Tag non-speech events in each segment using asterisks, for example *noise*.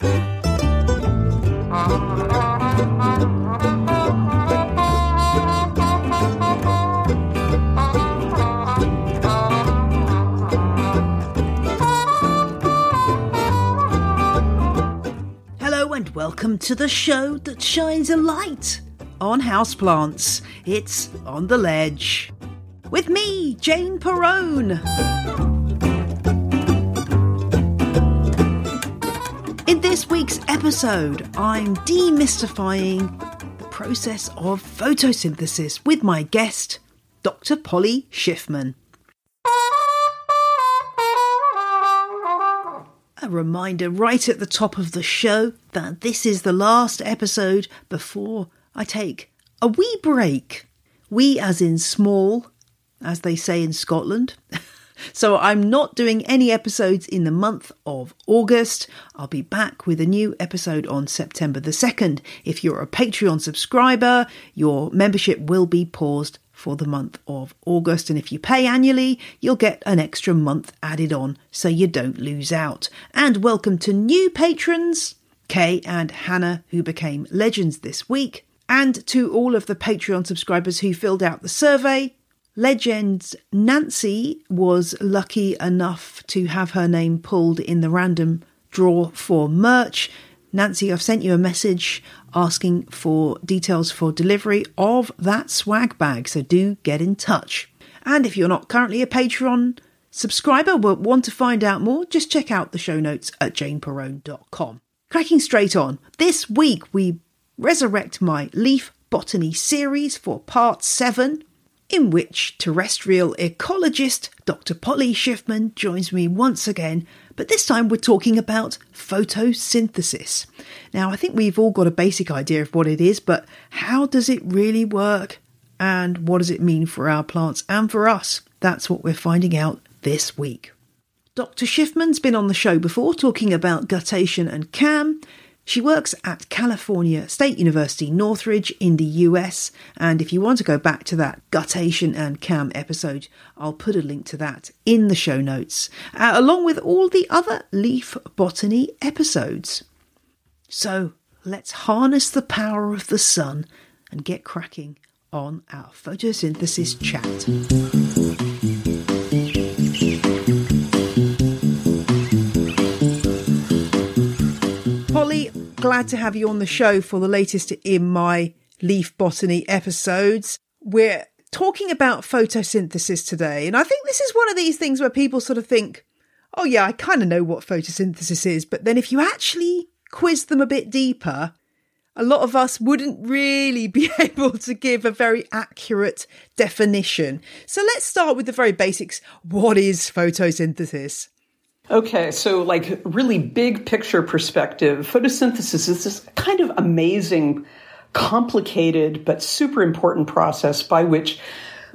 Hello and welcome to the show that shines a light on houseplants. It's On the Ledge. With me, Jane Perrone. In this week's episode, I'm demystifying the process of photosynthesis with my guest, Dr. Polly Schiffman. A reminder right at the top of the show that this is the last episode before I take a wee break. We, as in small, as they say in Scotland. *laughs* so I'm not doing any episodes in the month of August. I'll be back with a new episode on September the 2nd. If you're a Patreon subscriber, your membership will be paused for the month of August. And if you pay annually, you'll get an extra month added on so you don't lose out. And welcome to new patrons, Kay and Hannah, who became legends this week. And to all of the Patreon subscribers who filled out the survey, Legends Nancy was lucky enough to have her name pulled in the random draw for merch. Nancy, I've sent you a message asking for details for delivery of that swag bag, so do get in touch. And if you're not currently a Patreon subscriber but want to find out more, just check out the show notes at janeperrone.com. Cracking straight on, this week we resurrect my leaf botany series for part 7 in which terrestrial ecologist Dr. Polly Schiffman joins me once again, but this time we're talking about photosynthesis. Now, I think we've all got a basic idea of what it is, but how does it really work? And what does it mean for our plants and for us? That's what we're finding out this week. Dr. Schiffman's been on the show before talking about guttation and CAM, she works at California State University, Northridge in the US. And if you want to go back to that guttation and cam episode, I'll put a link to that in the show notes, uh, along with all the other leaf botany episodes. So let's harness the power of the sun and get cracking on our photosynthesis chat. Glad to have you on the show for the latest in my leaf botany episodes. We're talking about photosynthesis today, and I think this is one of these things where people sort of think, oh, yeah, I kind of know what photosynthesis is, but then if you actually quiz them a bit deeper, a lot of us wouldn't really be *laughs* able to give a very accurate definition. So let's start with the very basics. What is photosynthesis? Okay, so like really big picture perspective, photosynthesis is this kind of amazing, complicated, but super important process by which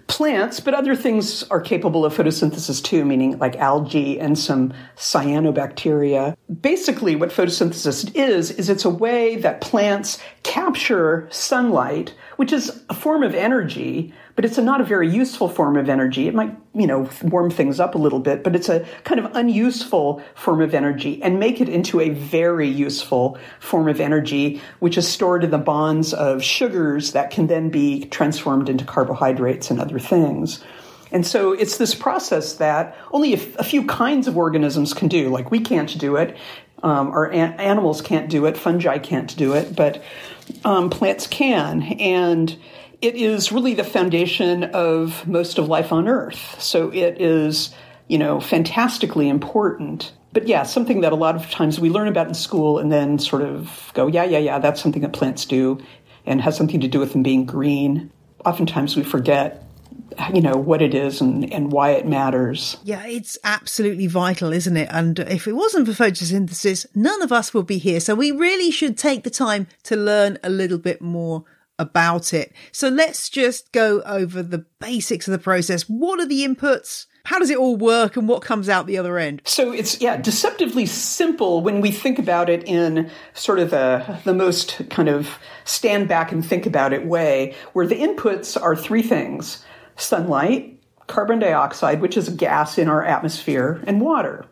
plants, but other things are capable of photosynthesis too, meaning like algae and some cyanobacteria. Basically, what photosynthesis is, is it's a way that plants capture sunlight, which is a form of energy, but it's a, not a very useful form of energy. It might, you know, warm things up a little bit, but it's a kind of unuseful form of energy and make it into a very useful form of energy, which is stored in the bonds of sugars that can then be transformed into carbohydrates and other things. And so it's this process that only a, f- a few kinds of organisms can do. Like we can't do it, um, or an- animals can't do it, fungi can't do it, but um, plants can. And it is really the foundation of most of life on Earth. So it is, you know, fantastically important. But yeah, something that a lot of times we learn about in school and then sort of go, yeah, yeah, yeah, that's something that plants do and has something to do with them being green. Oftentimes we forget you know what it is and, and why it matters. Yeah, it's absolutely vital, isn't it? And if it wasn't for photosynthesis, none of us would be here. So we really should take the time to learn a little bit more about it. So let's just go over the basics of the process. What are the inputs? How does it all work and what comes out the other end? So it's yeah, deceptively simple when we think about it in sort of the the most kind of stand back and think about it way, where the inputs are three things sunlight, carbon dioxide, which is a gas in our atmosphere, and water.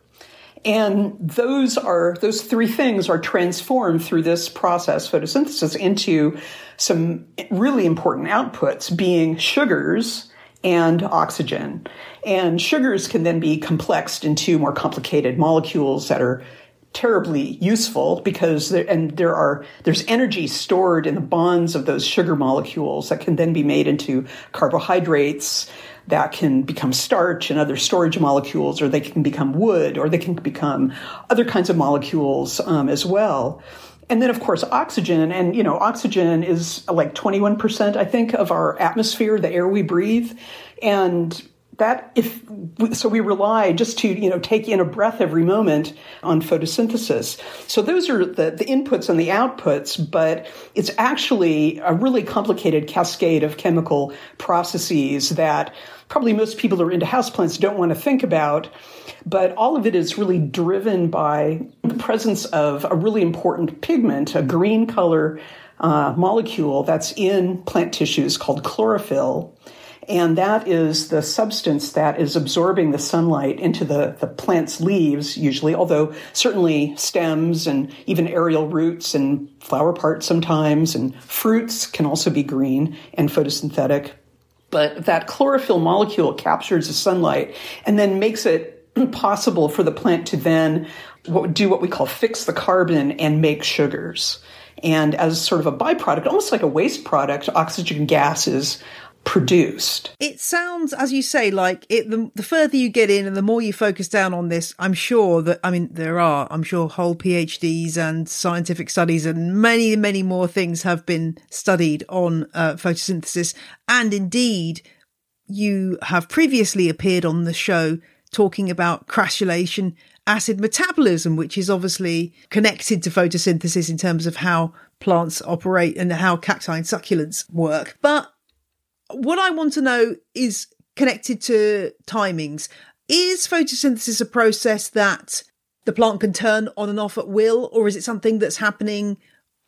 And those are those three things are transformed through this process, photosynthesis, into some really important outputs, being sugars and oxygen. And sugars can then be complexed into more complicated molecules that are terribly useful because there, and there are there's energy stored in the bonds of those sugar molecules that can then be made into carbohydrates that can become starch and other storage molecules or they can become wood or they can become other kinds of molecules um, as well. And then of course oxygen. And you know oxygen is like 21% i think of our atmosphere the air we breathe. And that if so we rely just to you know take in a breath every moment on photosynthesis. So those are the, the inputs and the outputs but it's actually a really complicated cascade of chemical processes that probably most people who are into houseplants don't want to think about but all of it is really driven by the presence of a really important pigment a green color uh, molecule that's in plant tissues called chlorophyll and that is the substance that is absorbing the sunlight into the, the plant's leaves, usually, although certainly stems and even aerial roots and flower parts sometimes, and fruits can also be green and photosynthetic. But that chlorophyll molecule captures the sunlight and then makes it *clears throat* possible for the plant to then do what we call fix the carbon and make sugars. And as sort of a byproduct, almost like a waste product, oxygen gas is produced. It sounds, as you say, like it. The, the, further you get in and the more you focus down on this, I'm sure that I mean there are, I'm sure, whole PhDs and scientific studies and many, many more things have been studied on uh, photosynthesis, and indeed, you have previously appeared on the show talking about crassulacean acid metabolism, which is obviously connected to photosynthesis in terms of how plants operate and how cacti and succulents work. But what I want to know is connected to timings. Is photosynthesis a process that the plant can turn on and off at will, or is it something that's happening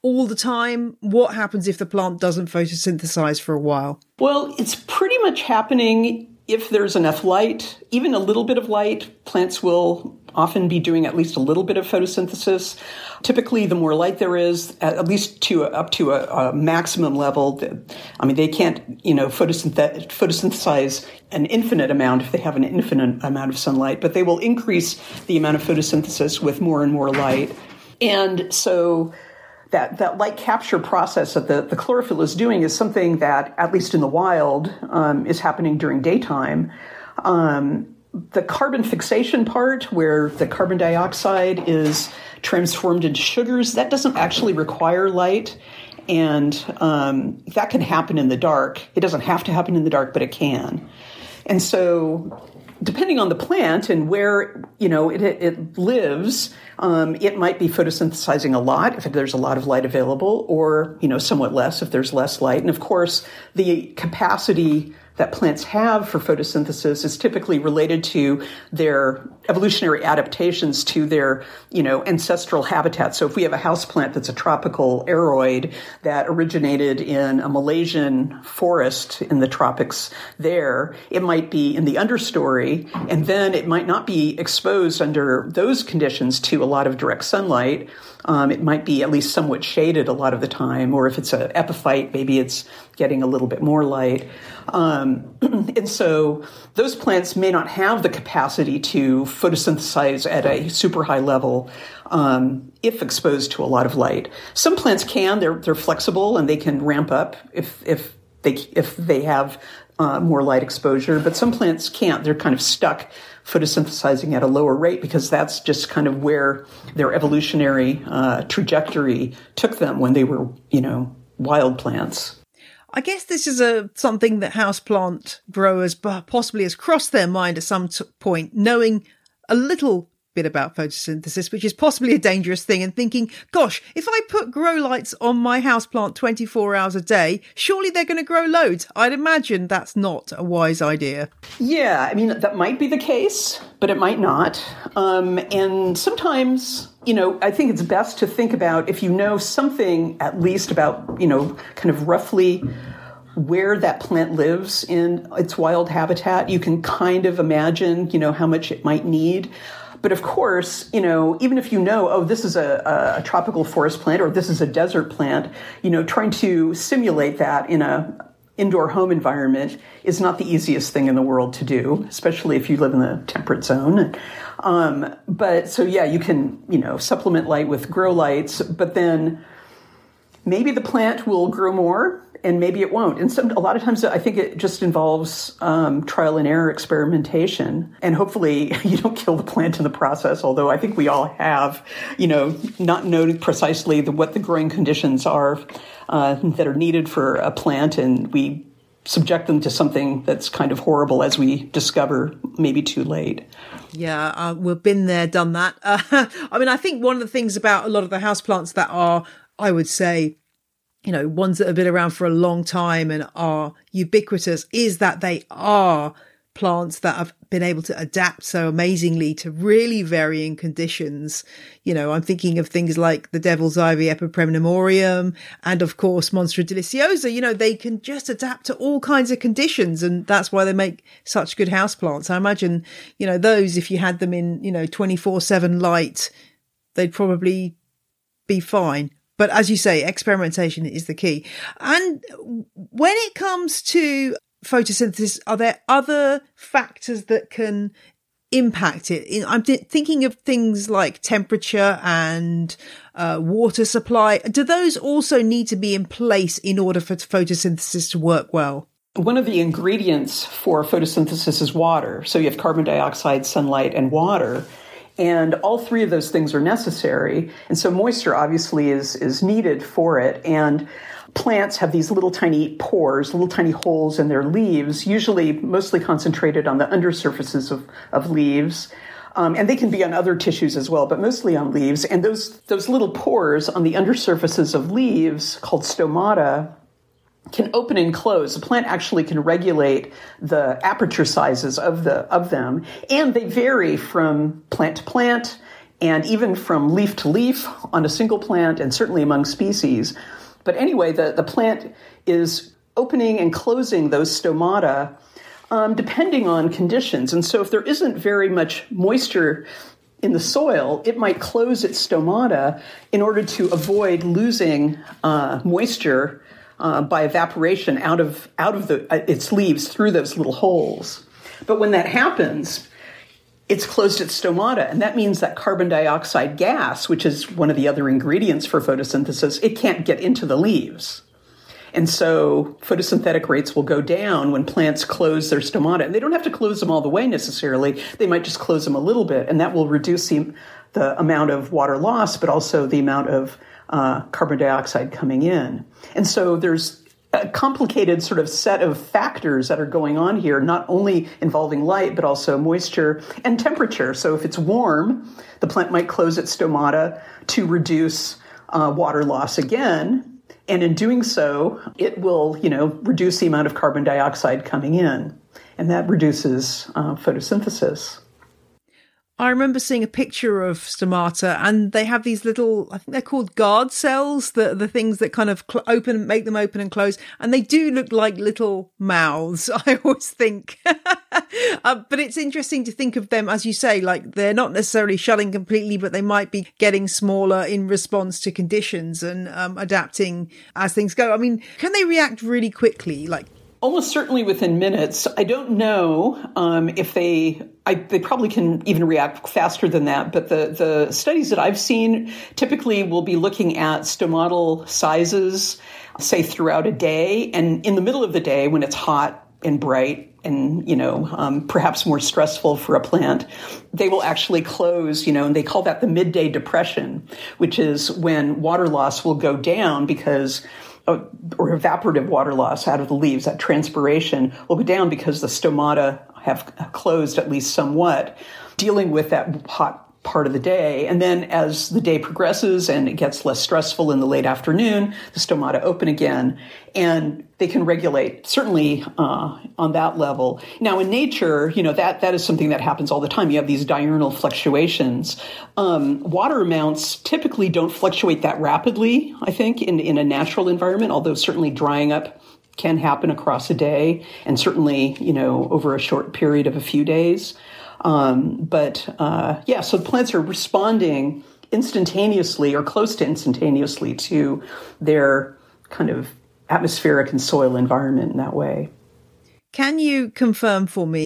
all the time? What happens if the plant doesn't photosynthesize for a while? Well, it's pretty much happening if there's enough light, even a little bit of light, plants will often be doing at least a little bit of photosynthesis. Typically, the more light there is, at least to up to a, a, maximum level, I mean, they can't, you know, photosynth- photosynthesize an infinite amount if they have an infinite amount of sunlight, but they will increase the amount of photosynthesis with more and more light. And so, that, that light capture process that the, the chlorophyll is doing is something that, at least in the wild, um, is happening during daytime. Um, the carbon fixation part, where the carbon dioxide is transformed into sugars, that doesn't actually require light. And um, that can happen in the dark. It doesn't have to happen in the dark, but it can. And so, depending on the plant and where you know it, it lives, um, it might be photosynthesizing a lot if there's a lot of light available, or you know somewhat less if there's less light. And of course, the capacity that plants have for photosynthesis is typically related to their evolutionary adaptations to their, you know, ancestral habitat. So if we have a house plant that's a tropical aroid that originated in a Malaysian forest in the tropics there, it might be in the understory and then it might not be exposed under those conditions to a lot of direct sunlight. Um, it might be at least somewhat shaded a lot of the time, or if it's an epiphyte, maybe it's getting a little bit more light. Um, *clears throat* and so those plants may not have the capacity to photosynthesize at a super high level um, if exposed to a lot of light. Some plants can; they're they're flexible and they can ramp up if if they if they have uh, more light exposure. But some plants can't; they're kind of stuck photosynthesizing at a lower rate because that's just kind of where their evolutionary uh, trajectory took them when they were, you know, wild plants. I guess this is a something that houseplant growers possibly has crossed their mind at some t- point, knowing a little bit about photosynthesis, which is possibly a dangerous thing, and thinking, gosh, if I put grow lights on my houseplant 24 hours a day, surely they're going to grow loads. I'd imagine that's not a wise idea. Yeah, I mean, that might be the case, but it might not. Um, and sometimes, you know, I think it's best to think about if you know something at least about, you know, kind of roughly where that plant lives in its wild habitat, you can kind of imagine, you know, how much it might need. But of course, you know, even if you know, oh, this is a, a, tropical forest plant or this is a desert plant, you know, trying to simulate that in a indoor home environment is not the easiest thing in the world to do, especially if you live in the temperate zone. Um, but so yeah, you can, you know, supplement light with grow lights, but then maybe the plant will grow more and maybe it won't. And some, a lot of times, I think it just involves um, trial and error experimentation. And hopefully, *laughs* you don't kill the plant in the process. Although I think we all have, you know, not knowing precisely the, what the growing conditions are uh, that are needed for a plant, and we subject them to something that's kind of horrible as we discover maybe too late. Yeah, uh, we've been there, done that. Uh, *laughs* I mean, I think one of the things about a lot of the houseplants that are, I would say, you know, ones that have been around for a long time and are ubiquitous is that they are plants that have been able to adapt so amazingly to really varying conditions. You know, I'm thinking of things like the devil's ivy Epipremnum aureum and of course Monstera deliciosa. You know, they can just adapt to all kinds of conditions and that's why they make such good houseplants. I imagine, you know, those, if you had them in, you know, 24 seven light, they'd probably be fine. But as you say, experimentation is the key. And when it comes to photosynthesis, are there other factors that can impact it? I'm thinking of things like temperature and uh, water supply. Do those also need to be in place in order for photosynthesis to work well? One of the ingredients for photosynthesis is water. So you have carbon dioxide, sunlight, and water. And all three of those things are necessary. And so moisture obviously is, is needed for it. And plants have these little tiny pores, little tiny holes in their leaves, usually mostly concentrated on the undersurfaces of, of leaves. Um, and they can be on other tissues as well, but mostly on leaves. And those, those little pores on the undersurfaces of leaves, called stomata, can open and close. The plant actually can regulate the aperture sizes of the of them, and they vary from plant to plant, and even from leaf to leaf on a single plant, and certainly among species. But anyway, the, the plant is opening and closing those stomata um, depending on conditions. And so, if there isn't very much moisture in the soil, it might close its stomata in order to avoid losing uh, moisture uh, by evaporation out of out of the uh, its leaves through those little holes. But when that happens, it's closed its stomata, and that means that carbon dioxide gas, which is one of the other ingredients for photosynthesis, it can't get into the leaves. And so photosynthetic rates will go down when plants close their stomata. And they don't have to close them all the way necessarily. They might just close them a little bit, and that will reduce the, the amount of water loss, but also the amount of uh, carbon dioxide coming in. And so there's a complicated sort of set of factors that are going on here, not only involving light, but also moisture and temperature. So if it's warm, the plant might close its stomata to reduce uh, water loss again. And in doing so, it will, you know, reduce the amount of carbon dioxide coming in. And that reduces uh, photosynthesis. I remember seeing a picture of stomata, and they have these little, I think they're called guard cells, the, the things that kind of cl- open, make them open and close. And they do look like little mouths, *laughs* I always think. *laughs* uh, but it's interesting to think of them, as you say, like they're not necessarily shutting completely, but they might be getting smaller in response to conditions and um, adapting as things go. I mean, can they react really quickly? Like, Almost certainly within minutes. I don't know um, if they. I, they probably can even react faster than that. But the the studies that I've seen typically will be looking at stomatal sizes, say throughout a day, and in the middle of the day when it's hot and bright and you know um, perhaps more stressful for a plant they will actually close you know and they call that the midday depression which is when water loss will go down because or evaporative water loss out of the leaves, that transpiration will go down because the stomata have closed at least somewhat, dealing with that hot part of the day. And then as the day progresses and it gets less stressful in the late afternoon, the stomata open again and they can regulate certainly uh, on that level. Now in nature, you know, that, that is something that happens all the time. You have these diurnal fluctuations. Um, water amounts typically don't fluctuate that rapidly, I think, in, in a natural environment, although certainly drying up can happen across a day and certainly, you know, over a short period of a few days. Um, but uh, yeah, so the plants are responding instantaneously or close to instantaneously to their kind of atmospheric and soil environment in that way. Can you confirm for me?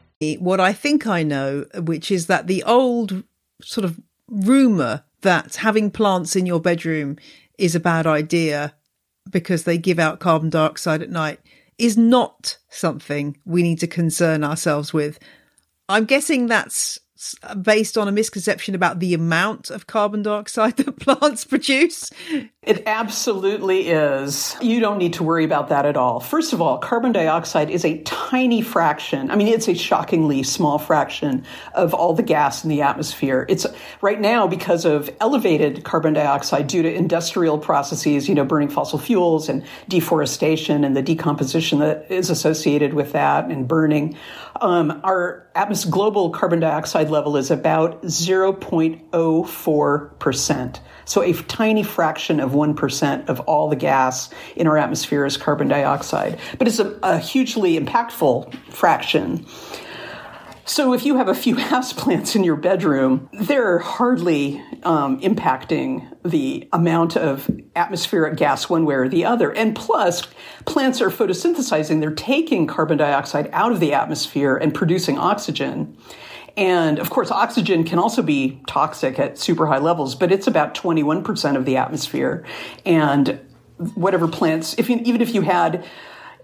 What I think I know, which is that the old sort of rumor that having plants in your bedroom is a bad idea because they give out carbon dioxide at night is not something we need to concern ourselves with. I'm guessing that's based on a misconception about the amount of carbon dioxide *laughs* that plants produce? It absolutely is. You don't need to worry about that at all. First of all, carbon dioxide is a tiny fraction. I mean, it's a shockingly small fraction of all the gas in the atmosphere. It's right now because of elevated carbon dioxide due to industrial processes, you know, burning fossil fuels and deforestation and the decomposition that is associated with that and burning. Um, our atmos- global carbon dioxide level is about 0.04%. So a tiny fraction of 1% of all the gas in our atmosphere is carbon dioxide. But it's a, a hugely impactful fraction. So if you have a few *laughs* houseplants in your bedroom, they're hardly um, impacting the amount of atmospheric gas one way or the other. And plus, plants are photosynthesizing. They're taking carbon dioxide out of the atmosphere and producing oxygen. And of course, oxygen can also be toxic at super high levels, but it's about 21% of the atmosphere. And whatever plants, if you, even if you had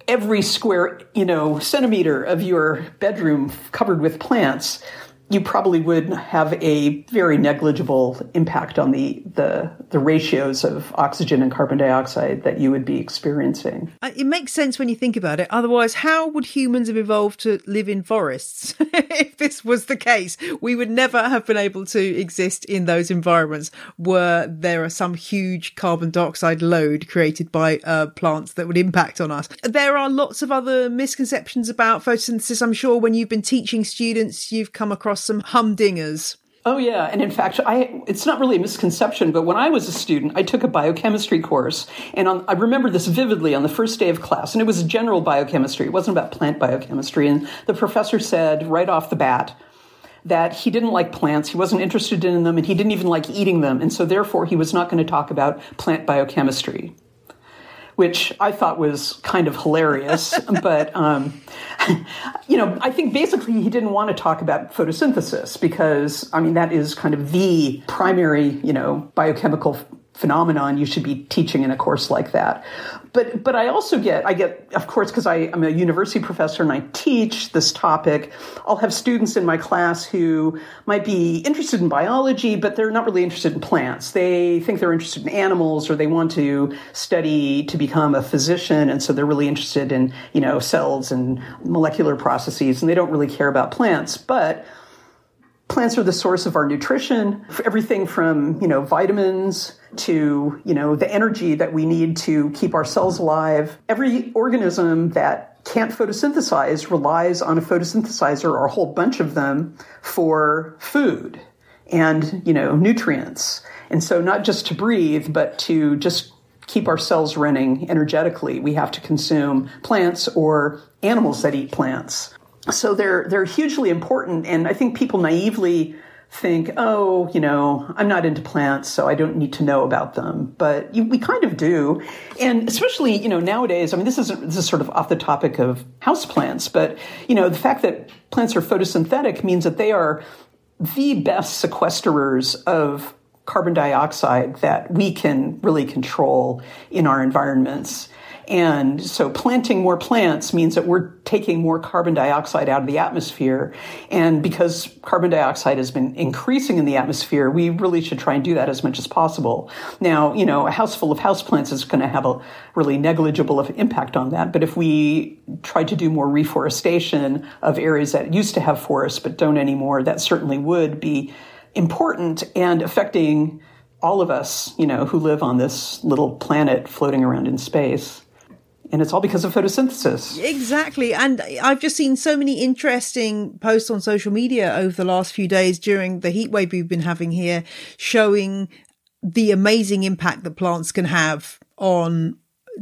every square, you know, centimeter of your bedroom covered with plants, you probably would have a very negligible impact on the, the, the ratios of oxygen and carbon dioxide that you would be experiencing. Uh, it makes sense when you think about it. Otherwise, how would humans have evolved to live in forests? *laughs* if this was the case, we would never have been able to exist in those environments where there are some huge carbon dioxide load created by uh, plants that would impact on us. There are lots of other misconceptions about photosynthesis. I'm sure when you've been teaching students, you've come across across some humdingers. Oh yeah, and in fact, I it's not really a misconception, but when I was a student, I took a biochemistry course, and on, I remember this vividly on the first day of class, and it was general biochemistry. It wasn't about plant biochemistry, and the professor said right off the bat that he didn't like plants, he wasn't interested in them, and he didn't even like eating them, and so therefore he was not going to talk about plant biochemistry which I thought was kind of hilarious. *laughs* but, um, *laughs* you know, I think basically he didn't want to talk about photosynthesis because, I mean, that is kind of the primary, you know, biochemical phenomenon you should be teaching in a course like that. But but I also get I get of course because I am a university professor and I teach this topic. I'll have students in my class who might be interested in biology, but they're not really interested in plants. They think they're interested in animals or they want to study to become a physician, and so they're really interested in you know cells and molecular processes, and they don't really care about plants, but plants are the source of our nutrition everything from you know vitamins to you know the energy that we need to keep our cells alive. Every organism that can't photosynthesize relies on a photosynthesizer or a whole bunch of them for food and you know nutrients. And so not just to breathe but to just keep our cells running energetically. We have to consume plants or animals that eat plants so they're they're hugely important, and I think people naively think, oh, you know, I'm not into plants, so I don't need to know about them. But you, we kind of do, and especially, you know, nowadays. I mean, this is this is sort of off the topic of house plants, but you know, the fact that plants are photosynthetic means that they are the best sequesterers of carbon dioxide that we can really control in our environments. And so planting more plants means that we're taking more carbon dioxide out of the atmosphere. And because carbon dioxide has been increasing in the atmosphere, we really should try and do that as much as possible. Now, you know, a house full of houseplants is going to have a really negligible impact on that. But if we try to do more reforestation of areas that used to have forests but don't anymore, that certainly would be important and affecting all of us, you know, who live on this little planet floating around in space. And it's all because of photosynthesis. Exactly. And I've just seen so many interesting posts on social media over the last few days during the heat wave we've been having here showing the amazing impact that plants can have on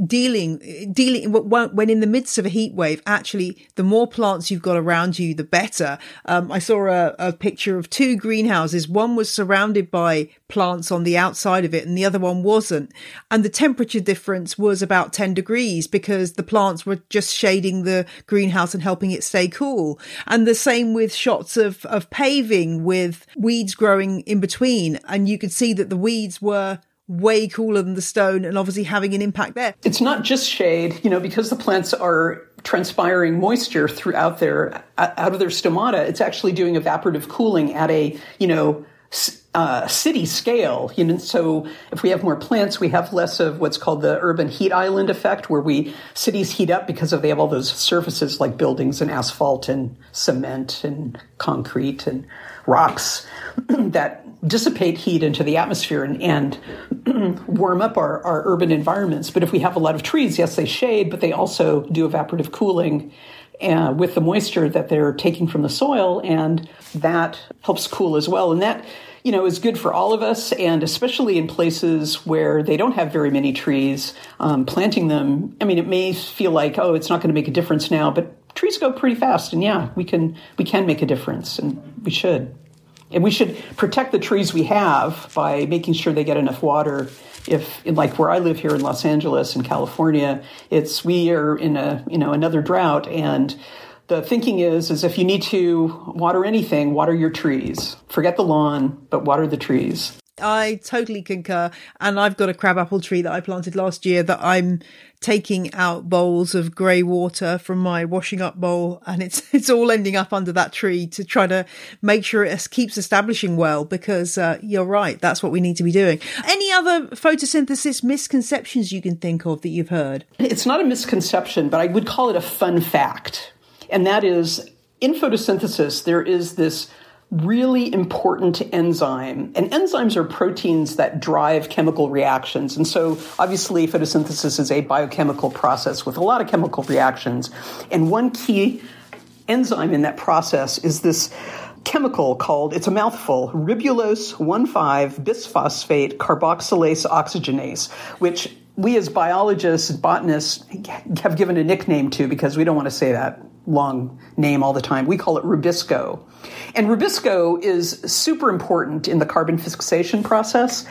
dealing dealing when in the midst of a heat wave actually the more plants you've got around you the better. Um, i saw a, a, picture of two greenhouses. One was surrounded by plants on the outside of it and the other one wasn't. And the temperature difference was about 10 degrees because the plants were just shading the greenhouse and helping it stay cool. And the same with shots of of paving with weeds growing in between. And you could see that the weeds were way cooler than the stone and obviously having an impact there. It's not just shade, you know, because the plants are transpiring moisture throughout their out of their stomata. It's actually doing evaporative cooling at a, you know, uh, city scale. You know, so if we have more plants, we have less of what's called the urban heat island effect, where we cities heat up because of they have all those surfaces like buildings and asphalt and cement and concrete and rocks *clears throat* that dissipate heat into the atmosphere and, and *clears throat* warm up our, our urban environments. But if we have a lot of trees, yes, they shade, but they also do evaporative cooling uh, with the moisture that they're taking from the soil, and that helps cool as well. And that, you know, is good for all of us, and especially in places where they don't have very many trees. Um, planting them, I mean, it may feel like, oh, it's not going to make a difference now, but trees go pretty fast, and yeah, we can we can make a difference, and we should. And we should protect the trees we have by making sure they get enough water. If, like where I live here in Los Angeles in California, it's we are in a you know another drought, and the thinking is is if you need to water anything, water your trees. Forget the lawn, but water the trees. I totally concur. And I've got a crabapple tree that I planted last year that I'm taking out bowls of grey water from my washing up bowl and it's *laughs* it's all ending up under that tree to try to make sure it keeps establishing well because uh, you're right that's what we need to be doing any other photosynthesis misconceptions you can think of that you've heard it's not a misconception but i would call it a fun fact and that is in photosynthesis there is this really important enzyme. And enzymes are proteins that drive chemical reactions. And so, obviously, photosynthesis is a biochemical process with a lot of chemical reactions. And one key enzyme in that process is this chemical called, it's a mouthful, ribulose 1,5 bisphosphate carboxylase oxygenase, which we as biologists, botanists have given a nickname to because we don't want to say that long name all the time. We call it Rubisco. And Rubisco is super important in the carbon fixation process.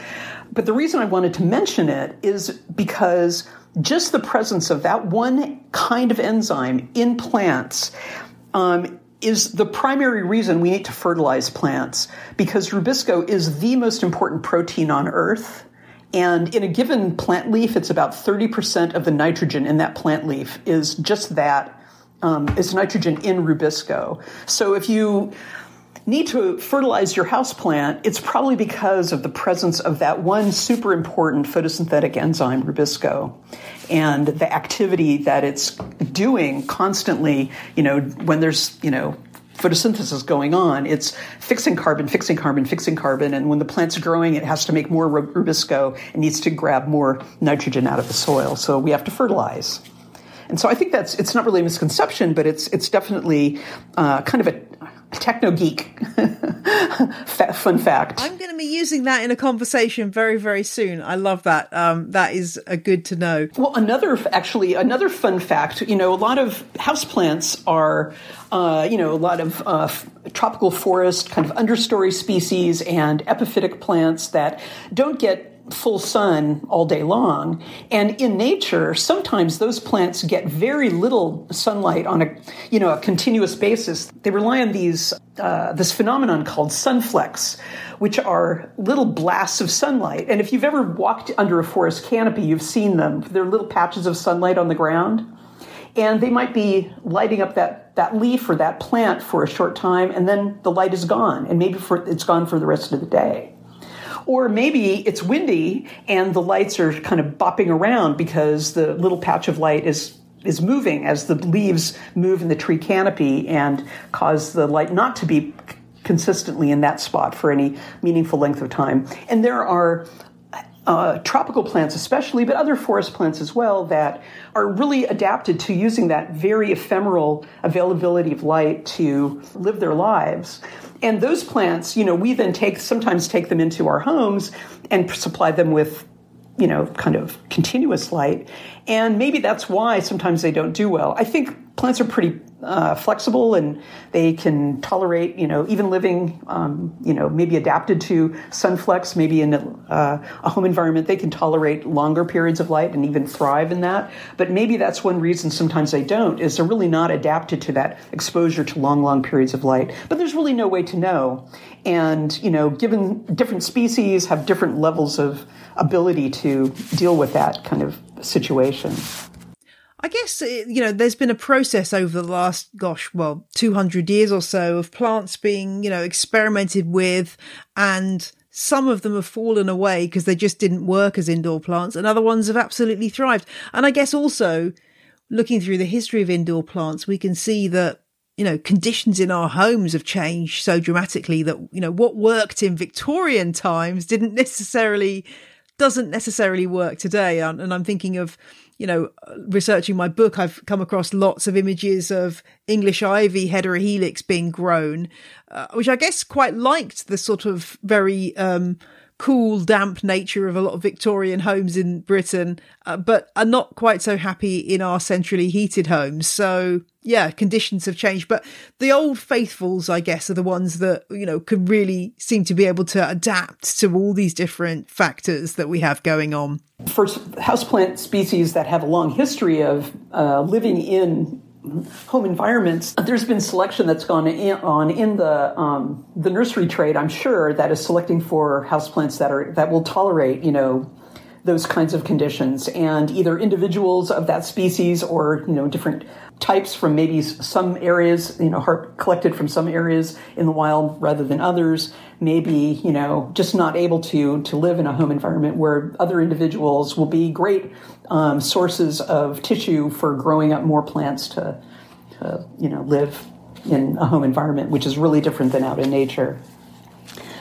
But the reason I wanted to mention it is because just the presence of that one kind of enzyme in plants um, is the primary reason we need to fertilize plants because Rubisco is the most important protein on Earth. And in a given plant leaf, it's about 30% of the nitrogen in that plant leaf is just that um, is nitrogen in rubisco. So if you need to fertilize your house plant, it's probably because of the presence of that one super important photosynthetic enzyme, rubisco, and the activity that it's doing constantly, you know, when there's, you know, photosynthesis going on. It's fixing carbon, fixing carbon, fixing carbon. And when the plant's growing, it has to make more rubisco and needs to grab more nitrogen out of the soil. So we have to fertilize. And so I think that's it's not really a misconception, but it's it's definitely uh, kind of a techno geek *laughs* fun fact. I'm going to be using that in a conversation very, very soon. I love that. Um, that is a good to know. Well, another actually another fun fact. You know, a lot of houseplants are, uh, you know, a lot of uh, tropical forest kind of understory species and epiphytic plants that don't get full sun all day long. And in nature, sometimes those plants get very little sunlight on a, you know, a continuous basis. They rely on these, uh, this phenomenon called sunflecks, which are little blasts of sunlight. And if you've ever walked under a forest canopy, you've seen them. They're little patches of sunlight on the ground. And they might be lighting up that, that leaf or that plant for a short time, and then the light is gone, and maybe for, it's gone for the rest of the day. Or maybe it's windy and the lights are kind of bopping around because the little patch of light is is moving as the leaves move in the tree canopy and cause the light not to be consistently in that spot for any meaningful length of time. And there are uh, tropical plants, especially, but other forest plants as well, that are really adapted to using that very ephemeral availability of light to live their lives. And those plants, you know, we then take sometimes take them into our homes and supply them with you know, kind of continuous light. And maybe that's why sometimes they don't do well. I think plants are pretty uh, flexible and they can tolerate, you know, even living, um, you know, maybe adapted to sunflecks, maybe in a, uh, a, home environment, they can tolerate longer periods of light and even thrive in that. But maybe that's one reason sometimes they don't, is they're really not adapted to that exposure to long, long periods of light. But there's really no way to know. And, you know, given different species have different levels of ability to deal with that kind of situation. I guess, uh, you know, there's been a process over the last, gosh, well, 200 years or so of plants being, you know, experimented with and some of them have fallen away because they just didn't work as indoor plants and other ones have absolutely thrived. And I guess also looking through the history of indoor plants, we can see that you know, conditions in our homes have changed so dramatically that, you know, what worked in Victorian times didn't *laughs* necessarily, doesn't necessarily work today. And, I'm thinking of, you know, researching my book, I've come across lots of images of English ivy Hedera helix being grown, uh, which I guess quite liked the sort of very um, cool, damp nature of a lot of Victorian homes in Britain, uh, but are not quite so happy in our centrally heated homes. So, yeah, conditions have changed. But the old faithfuls, I guess, are the ones that, you know, can really seem to be able to adapt to all these different factors that we have going on. For houseplant species that have a long history of uh, living in home environments, there's been selection that's gone in, on in the um, the nursery trade. I'm sure that is selecting for houseplants that are that will tolerate, you know, those kinds of conditions, and either individuals of that species or you know different types from maybe some areas, you know, collected from some areas in the wild rather than others. Maybe you know just not able to to live in a home environment where other individuals will be great um, sources of tissue for growing up more plants to, to, you know, live in a home environment, which is really different than out in nature.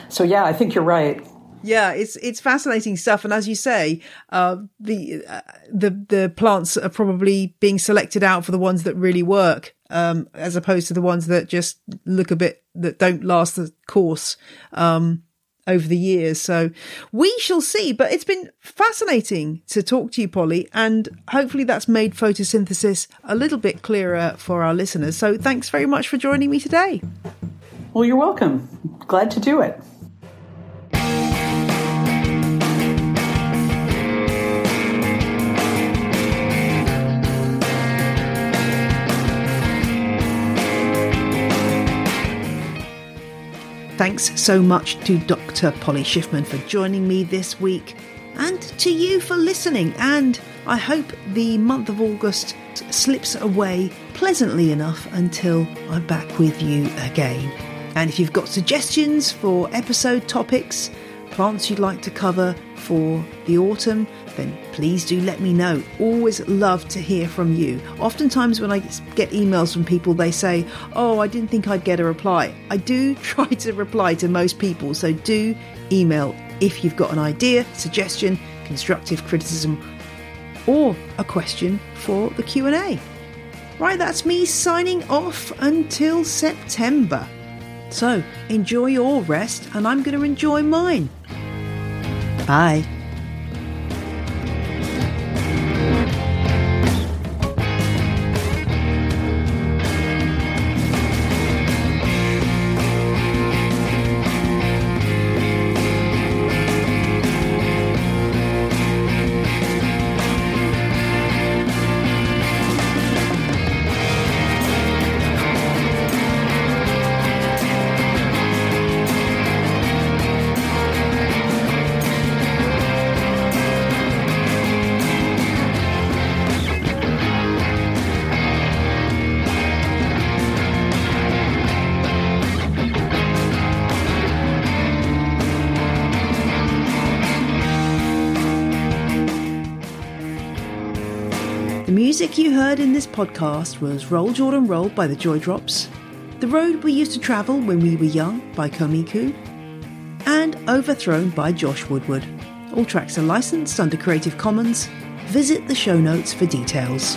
So yeah, I think you're right. Yeah, it's it's fascinating stuff, and as you say, uh, the uh, the the plants are probably being selected out for the ones that really work, um, as opposed to the ones that just look a bit that don't last the course. Um, over the years. So we shall see. But it's been fascinating to talk to you, Polly, and hopefully that's made photosynthesis a little bit clearer for our listeners. So thanks very much for joining me today. Well, you're welcome. Glad to do it. Thanks so much to Dr. Polly Schiffman for joining me this week, and to you for listening. And I hope the month of August slips away pleasantly enough until I'm back with you again. And if you've got suggestions for episode topics, plants you'd like to cover for the autumn, then please do let me know. Always love to hear from you. Oftentimes, when I get emails from people, they say, Oh, I didn't think I'd get a reply. I do *laughs* try to reply to most people, so do email if you've got an idea, suggestion, constructive criticism, or a question for the Q&A. Right, that's me signing off until September. So enjoy your rest, and I'm going to enjoy mine. Bye. This podcast was Roll Jordan Roll by the Joy Drops, The Road We Used to Travel When We Were Young by Komiku, and Overthrown by Josh Woodward. All tracks are licensed under Creative Commons. Visit the show notes for details.